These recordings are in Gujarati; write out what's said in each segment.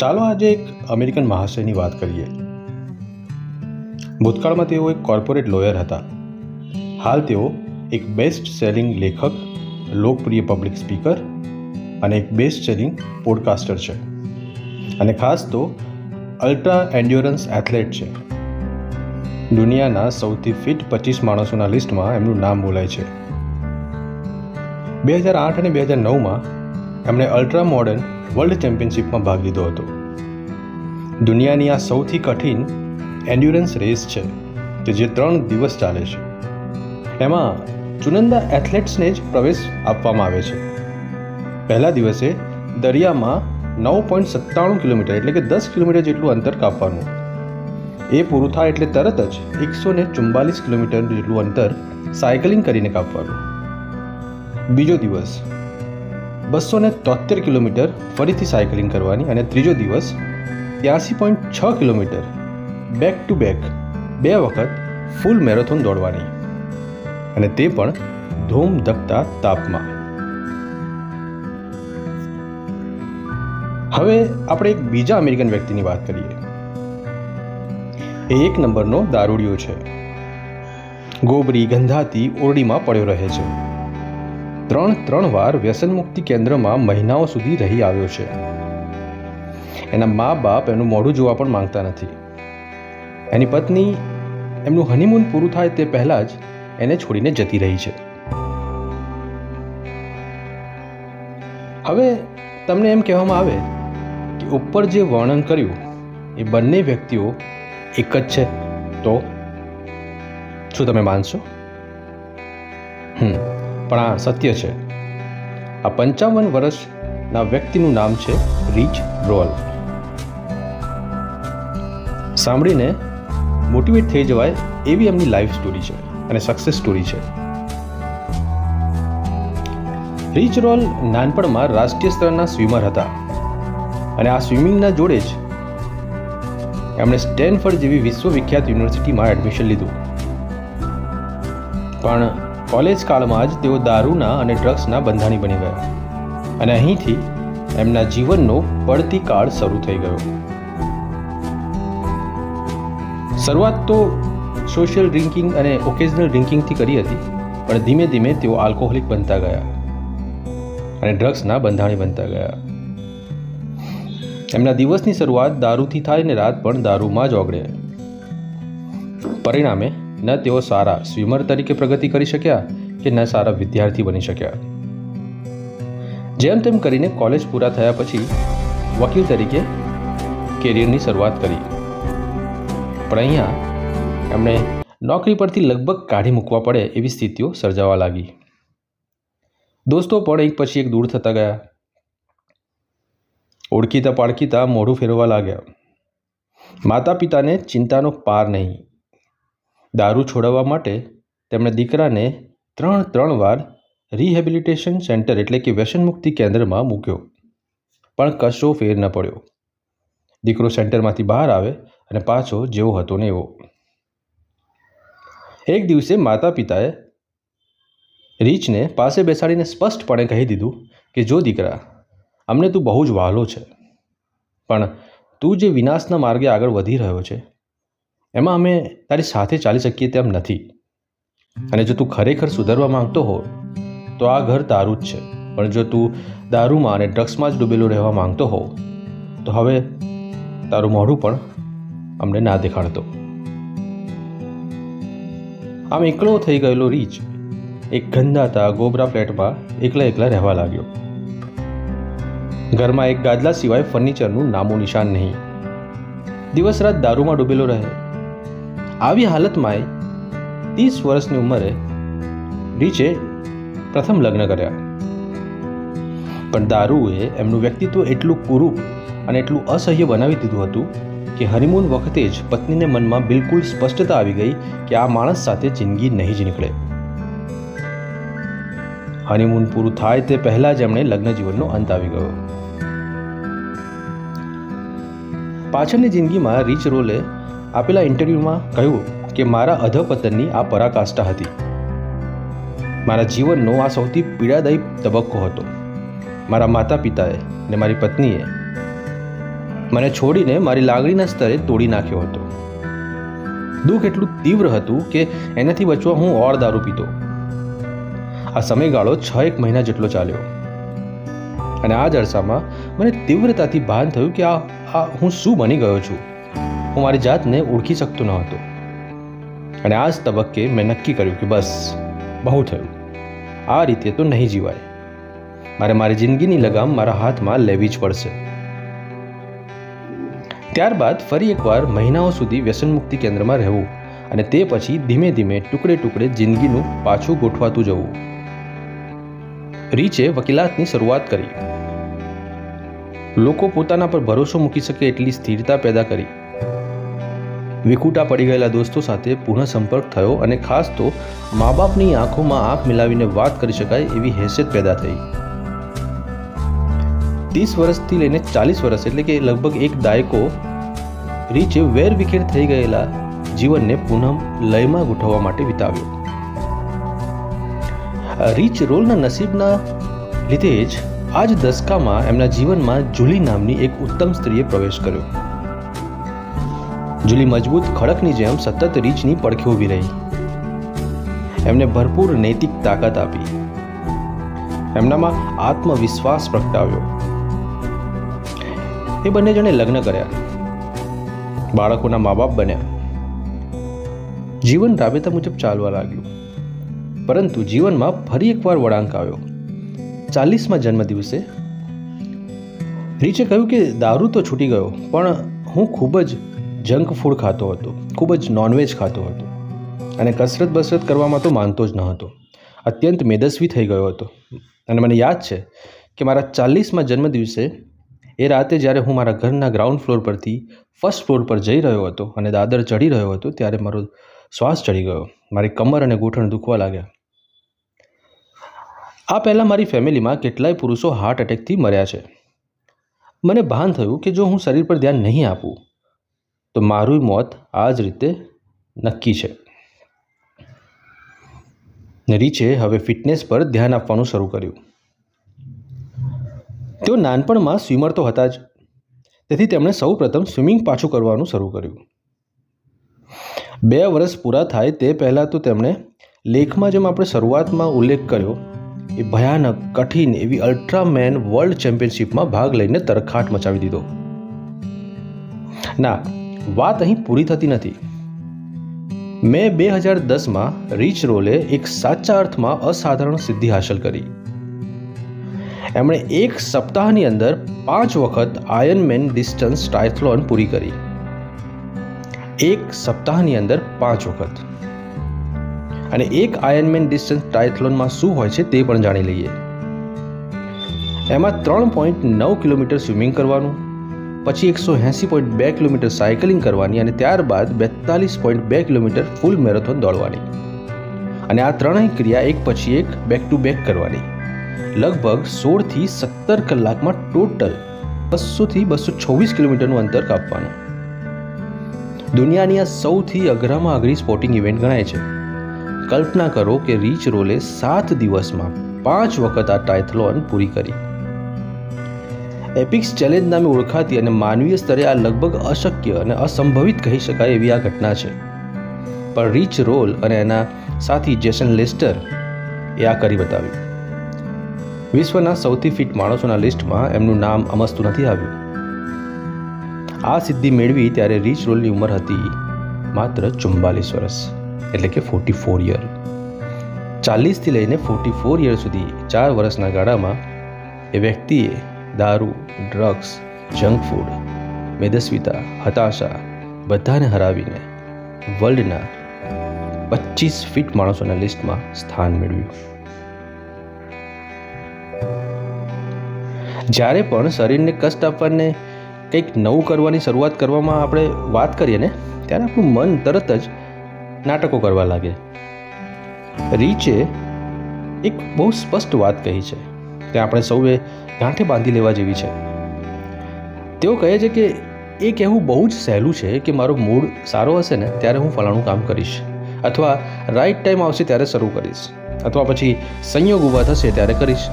ચાલો આજે એક અમેરિકન મહાશયની વાત કરીએ. ભૂતકાળમાં તેઓ એક કોર્પોરેટ લોયર હતા. હાલ તેઓ એક બેસ્ટ સેલિંગ લેખક, લોકપ્રિય પબ્લિક સ્પીકર અને એક બેસ્ટ સેલિંગ પોડકાસ્ટર છે. અને ખાસ તો અલ્ટ્રા એન્ડ્યોરન્સ એથ્લેટ છે. દુનિયાના સૌથી ફિટ પચીસ માણસોના લિસ્ટમાં એમનું નામ બોલાય છે. બે હજાર આઠ અને બે હજાર નવમાં એમણે અલ્ટ્રા મોડર્ન વર્લ્ડ ચેમ્પિયનશિપમાં ભાગ લીધો હતો. દુનિયાની આ સૌથી કઠિન એન્ડ્યુરન્સ રેસ છે કે જે ત્રણ દિવસ ચાલે છે. એમાં ચુનંદા એથ્લેટ્સને જ પ્રવેશ આપવામાં આવે છે. પહેલા દિવસે દરિયામાં નવ પોઈન્ટ સત્તાણું કિલોમીટર એટલે કે દસ કિલોમીટર જેટલું અંતર કાપવાનું. એ પૂરું થાય એટલે તરત જ એકસો ને ચુમ્બાલીસ કિલોમીટર જેટલું અંતર સાયકલિંગ કરીને કાપવાનું. બીજો દિવસ બસો ને તોતેર કિલોમીટર ફરીથી સાયકલિંગ કરવાની અને ત્રીજો દિવસ ત્યાંસી પોઈન્ટ છ કિલોમીટર બેક ટુ બેક બે વખત ફૂલ મેરેથોન દોડવાની. અને તે પણ ધૂમ ધકતા તાપમાં. હવે આપણે એક બીજા અમેરિકન વ્યક્તિની વાત કરીએ. એ એક નંબરનો દારૂડિયો છે. ગોબરી ગંધાતી ઓરડીમાં પડ્યો રહે છે. ત્રણ ત્રણ વાર વ્યસન મુક્તિ કેન્દ્રમાં મહિનાઓ સુધી રહી આવ્યો છે. એના મા બાપ એનું મોઢું જોવા પણ માંગતા નથી. એની પત્ની એમનું હનીમૂન પૂરું થાય તે પહેલાં જ એને છોડીને જતી રહી છે. હવે તમને એમ કહેવામાં આવે કે ઉપર જે વર્ણન કર્યું એ બંને વ્યક્તિઓ એક જ છે. તો શું તમે માનશો? હમ. પણ આ સત્ય છે. આ પંચાવન વર્ષના વ્યક્તિનું નામ છે રીચ રોલ. સાંભળીને મોટિવેટ થઈ જવાય એવી એમની લાઈફ સ્ટોરી છે અને સક્સેસ સ્ટોરી છે. રીચ રોલ નાનપણમાં રાષ્ટ્રીય સ્તરના સ્વિમર હતા અને આ સ્વિમિંગના જોડે જ એમણે સ્ટેનફર્ડ જેવી વિશ્વવિખ્યાત યુનિવર્સિટીમાં એડમિશન લીધું. પણ કોલેજ કાળમાં જ તેઓ દારૂના અને ડ્રગ્સના બંધાણી બની ગયા. અને અહીંથી એમના જીવનનો પડતી કાળ શરૂ થઈ ગયો. શરૂઆત તો સોશિયલ ડ્રિંકિંગ અને ઓકેઝનલ ડ્રિંકિંગથી કરી હતી, પણ ધીમે ધીમે તેઓ આલ્કોહોલિક બનતા ગયા અને ડ્રગ્સના બંધાણી બનતા ગયા. એમના દિવસની શરૂઆત દારૂથી થાય ને રાત પણ દારૂમાં જ ઓગળે. પરિણામે ન તેઓ સારા સ્વિમર તરીકે પ્રગતિ કરી શક્યા કે ન સારા વિદ્યાર્થી બની શક્યા? જેમ તેમ કરીને કોલેજ પૂરા થયા પછી વકીલ તરીકે કેરિયરની શરૂઆત કરી. પણ અહીંયા એમણે નોકરી પરથી લગભગ કાઢી મૂકવા પડે એવી સ્થિતિઓ સર્જાવા લાગી. દોસ્તો પણ એક પછી એક દૂર થતા ગયા. ઓળખીતા પાળખીતા મોઢું ફેરવવા લાગ્યા. માતા પિતાને ચિંતાનો પાર નહીં. દારૂ છોડાવવા માટે તેમણે દીકરાને ત્રણ ત્રણ વાર રિહેબિલિટેશન સેન્ટર એટલે કે વ્યસનમુક્તિ કેન્દ્રમાં મૂક્યો. પણ કશો ફેર ન પડ્યો. દીકરો સેન્ટરમાંથી બહાર આવે અને પાછો જેવો હતો ને એવો. એક દિવસે માતા પિતાએ રીચને પાસે બેસાડીને સ્પષ્ટપણે કહી દીધું કે, જો દીકરા, અમને તું બહુ જ વહાલો છે, પણ તું જે વિનાશના માર્ગે આગળ વધી રહ્યો છે એમાં અમે તારી સાથે ચાલી શકીએ તેમ નથી. અને જો તું ખરેખર સુધરવા માંગતો હો તો આ ઘર તારું જ છે. પણ જો તું દારૂમાં અને ડ્રગ્સમાં જ ડૂબેલો રહેવા માંગતો હો, તો હવે તારું મોઢું પણ અમને ના દેખાડતો. આમ એકલો થઈ ગયેલો રીચ એક ગંદાતા ગોબરા ફ્લેટમાં એકલા એકલા રહેવા લાગ્યો. ઘરમાં એક ગાદલા સિવાય ફર્નિચરનું નામો નિશાન નહીં. દિવસ રાત દારૂમાં ડૂબેલો રહે આવી હાલતમાં ત્રીસ વર્ષની ઉંમરે રીચે પ્રથમ લગ્ન કર્યા. પણ દારૂએ એમનું વ્યક્તિત્વ એટલું કુરૂપ અને એટલું અસહ્ય બનાવી દીધું હતું કે હનીમૂન વખતે જ પત્નીને મનમાં બિલકુલ સ્પષ્ટતા આવી ગઈ કે આ માણસ સાથે જિંદગી નહીં જ નીકળે. હનીમૂન પૂરું થાય તે પહેલા જ એમણે લગ્ન જીવનનો અંત આવી ગયો. પાછળની જિંદગીમાં રીચ રોલે આપેલા ઇન્ટરવ્યૂમાં કહ્યું કે મારા અધપતનની આ પરાકાષ્ઠા હતી. મારા જીવનનો આ સૌથી પીડાદાયી તબક્કો હતો. મારા માતા પિતાએ ને મારી પત્નીએ મને છોડીને મારી લાગણીના સ્તરે તોડી નાખ્યો હતો. દુઃખ એટલું તીવ્ર હતું કે એનાથી બચવા હું ઓર દારૂ પીતો. આ સમયગાળો છ એક મહિના જેટલો ચાલ્યો. અને આ જ અરસામાં મને તીવ્રતાથી ભાન થયું કે આ હું શું બની ગયો છું? હું મારી જાતને ઓળખી શકતો ન હતો. અને આ જ તબક્કે મેં નક્કી કર્યું કે બસ, બહુ થયું. આ રીતે તો નહીં જીવાય. મારે મારી જિંદગીની લગામ મારા હાથમાં લેવી જ પડશે. ત્યારબાદ ફરી એકવાર મહિનાઓ સુધી વ્યસનમુક્તિ કેન્દ્રમાં રહેવું અને તે પછી ધીમે ધીમે ટુકડે ટુકડે જિંદગીનું પાછું ગોઠવાતું જવું. રીચે વકીલાતની શરૂઆત કરી. લોકો પોતાના પર ભરોસો મૂકી શકે એટલી સ્થિરતા પેદા કરી. વિખૂટા પડી ગયેલા દોસ્તો સાથે પુનઃ સંપર્ક થયો અને ખાસ તો મા બાપની આંખોમાં આંખ મિલાવીને વાત કરી શકાય એવી હેસિયત પેદા થઈ. ત્રીસ વર્ષથી લઈને ચાલીસ વર્ષ એટલે કે લગભગ એક દાયકો રીચે વેર વિખેર થઈ ગયેલા જીવનને પુનઃ લયમાં ગોઠવવા માટે વિતાવ્યો. રીચ રોલના નસીબના લીધે જ આ જ દસકામાં એમના જીવનમાં જુલી નામની એક ઉત્તમ સ્ત્રીએ પ્રવેશ કર્યો. જુલી મજબૂત ખડકની જેમ સતત રીચની પડખે ઊભી રહી. એમને ભરપૂર નૈતિક તાકાત આપી. એમનામાં આત્મવિશ્વાસ પ્રગટાવ્યો. એ બંને જણે લગ્ન કર્યા. બાળકોના મા બાપ બન્યા. જીવન રાબેતા મુજબ ચાલવા લાગ્યું. પરંતુ જીવનમાં ફરી એકવાર વળાંક આવ્યો. ચાલીસમાં જન્મ દિવસે રીચે કહ્યું કે દારૂ તો છૂટી ગયો, પણ હું ખૂબ જ જંક ફૂડ ખાતો હતો. ખૂબ જ નોનવેજ ખાતો હતો. અને કસરત બસરત કરવામાં તો માનતો જ ન હતો. અત્યંત મેદસ્વી થઈ ગયો હતો. અને મને યાદ છે કે મારા ચાલીસમાં જન્મદિવસે એ રાતે જ્યારે હું મારા ઘરના ગ્રાઉન્ડ ફ્લોર પરથી ફર્સ્ટ ફ્લોર પર જઈ રહ્યો હતો અને દાદર ચડી રહ્યો હતો ત્યારે મારો શ્વાસ ચડી ગયો. મારી કમર અને ગૂંઠણ દુખવા લાગ્યા. આ પહેલાં મારી ફેમિલીમાં કેટલાય પુરુષો હાર્ટ એટેકથી મર્યા છે. મને ભાન થયું કે જો હું શરીર પર ધ્યાન નહીં આપું તો મારું મોત આ જ રીતે નક્કી છે. રીચે હવે ફિટનેસ પર ધ્યાન આપવાનું શરૂ કર્યું. તેઓ નાનપણમાં સ્વિમર તો હતા જ. તેથી તેમણે સૌ પ્રથમ સ્વિમિંગ પાછું કરવાનું શરૂ કર્યું. બે વર્ષ પૂરા થાય તે પહેલાં તો તેમણે લેખમાં જેમ આપણે શરૂઆતમાં ઉલ્લેખ કર્યો, એ ભયાનક, કઠિન એવી અલ્ટ્રામેન વર્લ્ડ ચેમ્પિયનશિપમાં ભાગ લઈને તરખાટ મચાવી દીધો. ના વાત અહીં પૂરી થતી નથી. મેં બે હજાર દસમાં રીચ રોલે એક સાચા અર્થમાં અસાધારણ સિદ્ધિ હાંસલ કરી. એમણે એક સપ્તાહની અંદર પાંચ વખત આયર્નમેન ડિસ્ટન્સ ટ્રાયથ્લોન પૂરી કરી. એક સપ્તાહની અંદર પાંચ વખત. અને એક આયર્નમેન ડિસ્ટન્સ ટ્રાયથ્લોનમાં શું હોય છે તે પણ જાણી લઈએ. એમાં ત્રણ પોઈન્ટ નવ કિલોમીટર સ્વિમિંગ કરવાનું પછી એકસો એંસી પોઈન્ટ બે કિલોમીટર સાયકલિંગ કરવાની અને ત્યારબાદ બેતાલીસ પોઈન્ટ બે કિલોમીટર ફૂલ મેરેથોન દોડવાની. અને આ ત્રણેય ક્રિયા એક પછી એક બેક ટુ બેક કરવાની. લગભગ સોળથી સત્તર કલાકમાં ટોટલ બસોથી બસો છવ્વીસ કિલોમીટરનું અંતર કાપવાનું. દુનિયાની આ સૌથી અઘરામાં અઘરી સ્પોર્ટિંગ ઇવેન્ટ ગણાય છે. કલ્પના કરો કે રીચ રોલે સાત દિવસમાં પાંચ વખત આ ટાયથલોન પૂરી કરી. એપિક્સ ચેલેન્જ નામે ઓળખાતી અને માનવીય સ્તરે આ લગભગ અશક્ય અને અસંભવિત કહી શકાય એવી આ ઘટના છે. પણ રીચ રોલ અને એના સાથી જેસન લેસ્ટર એ આ કરી બતાવ્યું. વિશ્વના સૌથી ફિટ માણસોના લિસ્ટમાં એમનું નામ અમસ્તું નથી આવ્યું. આ સિદ્ધિ મેળવી ત્યારે રીચ રોલની ઉંમર હતી માત્ર ચુમ્બાલીસ વર્ષ, એટલે કે ફોર્ટી ફોર યર ચાલીસથી લઈને ફોર્ટી ફોર યર સુધી ચાર વર્ષના ગાળામાં એ વ્યક્તિએ દારૂ ડ્રગ્સ જંક ફૂડ મેદસ્વીતા, હતાશા બધાને હરાવીને વર્લ્ડના પચીસ ફિટ માણસોના લિસ્ટમાં સ્થાન મેળવ્યું. જ્યારે પણ શરીરને કષ્ટ આપવાને કંઈક નવું કરવાની શરૂઆત કરવામાં આપણે વાત કરીએ ને, ત્યારે આપણું મન તરત જ નાટકો કરવા લાગે. રીચે એક બહુ સ્પષ્ટ વાત કહી છે કે આપણે સૌએ ગાંઠે બાંધી લેવા જેવી છે. તેઓ કહે છે કે, એ કહેવું બહુ જ સહેલું છે કે મારો મૂડ સારો હશે ને, ત્યારે હું ફલાણું કામ કરીશ. અથવા રાઈટ ટાઈમ આવશે ત્યારે શરૂ કરીશ. અથવા પછી સંયોગ ઊભા થશે ત્યારે કરીશ.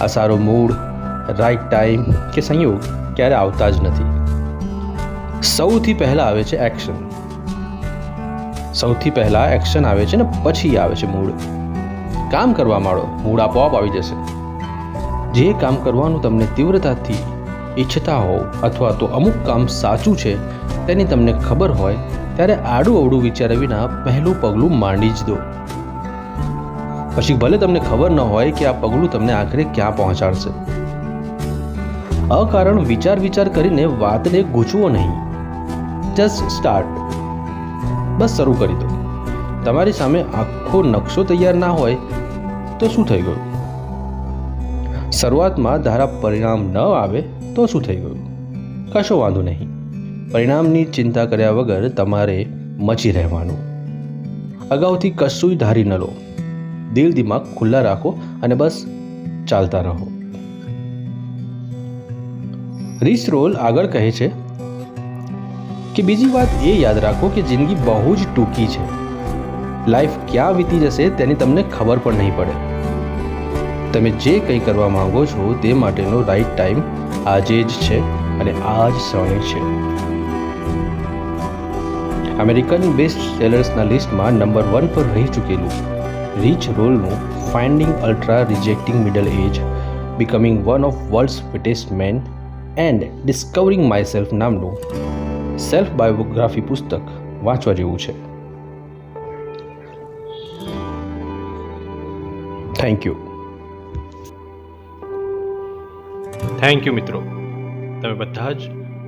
આ સારો મૂડ રાઈટ ટાઈમ કે સંયોગ ક્યારે આવતા જ નથી. સૌથી પહેલાં આવે છે એક્શન સૌથી પહેલાં એક્શન આવે છે ને, પછી આવે છે મૂડ કામ કરવા માંડો મૂડ આપોઆપ આવી જશે. જે કામ કરવાનું તમને તીવ્રતાથી ઈચ્છતા હોવ અથવા તો અમુક કામ સાચું છે તેની તમને ખબર હોય, ત્યારે આડું અવડું વિચાર્યા વિના પહેલું પગલું માંડી જ દો. પછી ભલે તમને ખબર ન હોય કે આ પગલું તમને આખરે ક્યાં પહોંચાડશે. અકારણ વિચાર વિચાર કરીને વાતને ગૂંચવો નહીં. જસ્ટ સ્ટાર્ટ બસ શરૂ કરી દો. તમારી સામે આખો નકશો તૈયાર ના હોય તો શું થઈ ગયું? શરૂઆતમાં ધારા પરિણામ ન આવે તો શું થઈ ગયું? કશો વાંધો નહીં. પરિણામની ચિંતા કર્યા વગર તમારે મચી રહેવાનું. અગાઉથી કશુંય ધારી ન લો. દિલ દિમાગ ખુલ્લા રાખો અને બસ ચાલતા રહો. રીસ રોલ આગળ કહે છે કે બીજી વાત એ યાદ રાખો કે જિંદગી બહુ જ ટૂંકી છે. લાઈફ ક્યાં વીતી જશે તેની તમને ખબર પણ નહીં પડે. તમે જે કંઈ કરવા માંગો છો તે માટેનો રાઈટ ટાઈમ આજે જ છે અને આ જ સમય છે. અમેરિકન બેસ્ટ સેલર્સના લિસ્ટમાં નંબર વન પર રહી ચૂકેલું Rich રોલનું finding ultra rejecting middle age becoming one of world's fittest man and discovering myself નામનું સેલ્ફ બાયોગ્રાફી પુસ્તક વાંચવા જેવું છે. થેન્ક યુ થેન્ક યુ મિત્રો. તમે બધા જ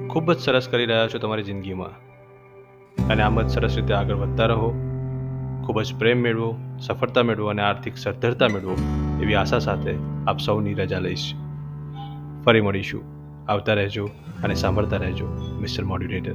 ખૂબ જ સરસ કરી રહ્યા છો તમારી જિંદગીમાં. અને આમ જ સરસ રીતે આગળ વધતા રહો. ખૂબ જ પ્રેમ મેળવો, સફળતા મેળવો અને આર્થિક સદ્ધરતા મેળવો એવી આશા સાથે આપ સૌની રજા લઈશ. ફરી મળીશું. આવતા રહેજો અને સાંભળતા રહેજો, મિસ્ટર મોડ્યુલેટર.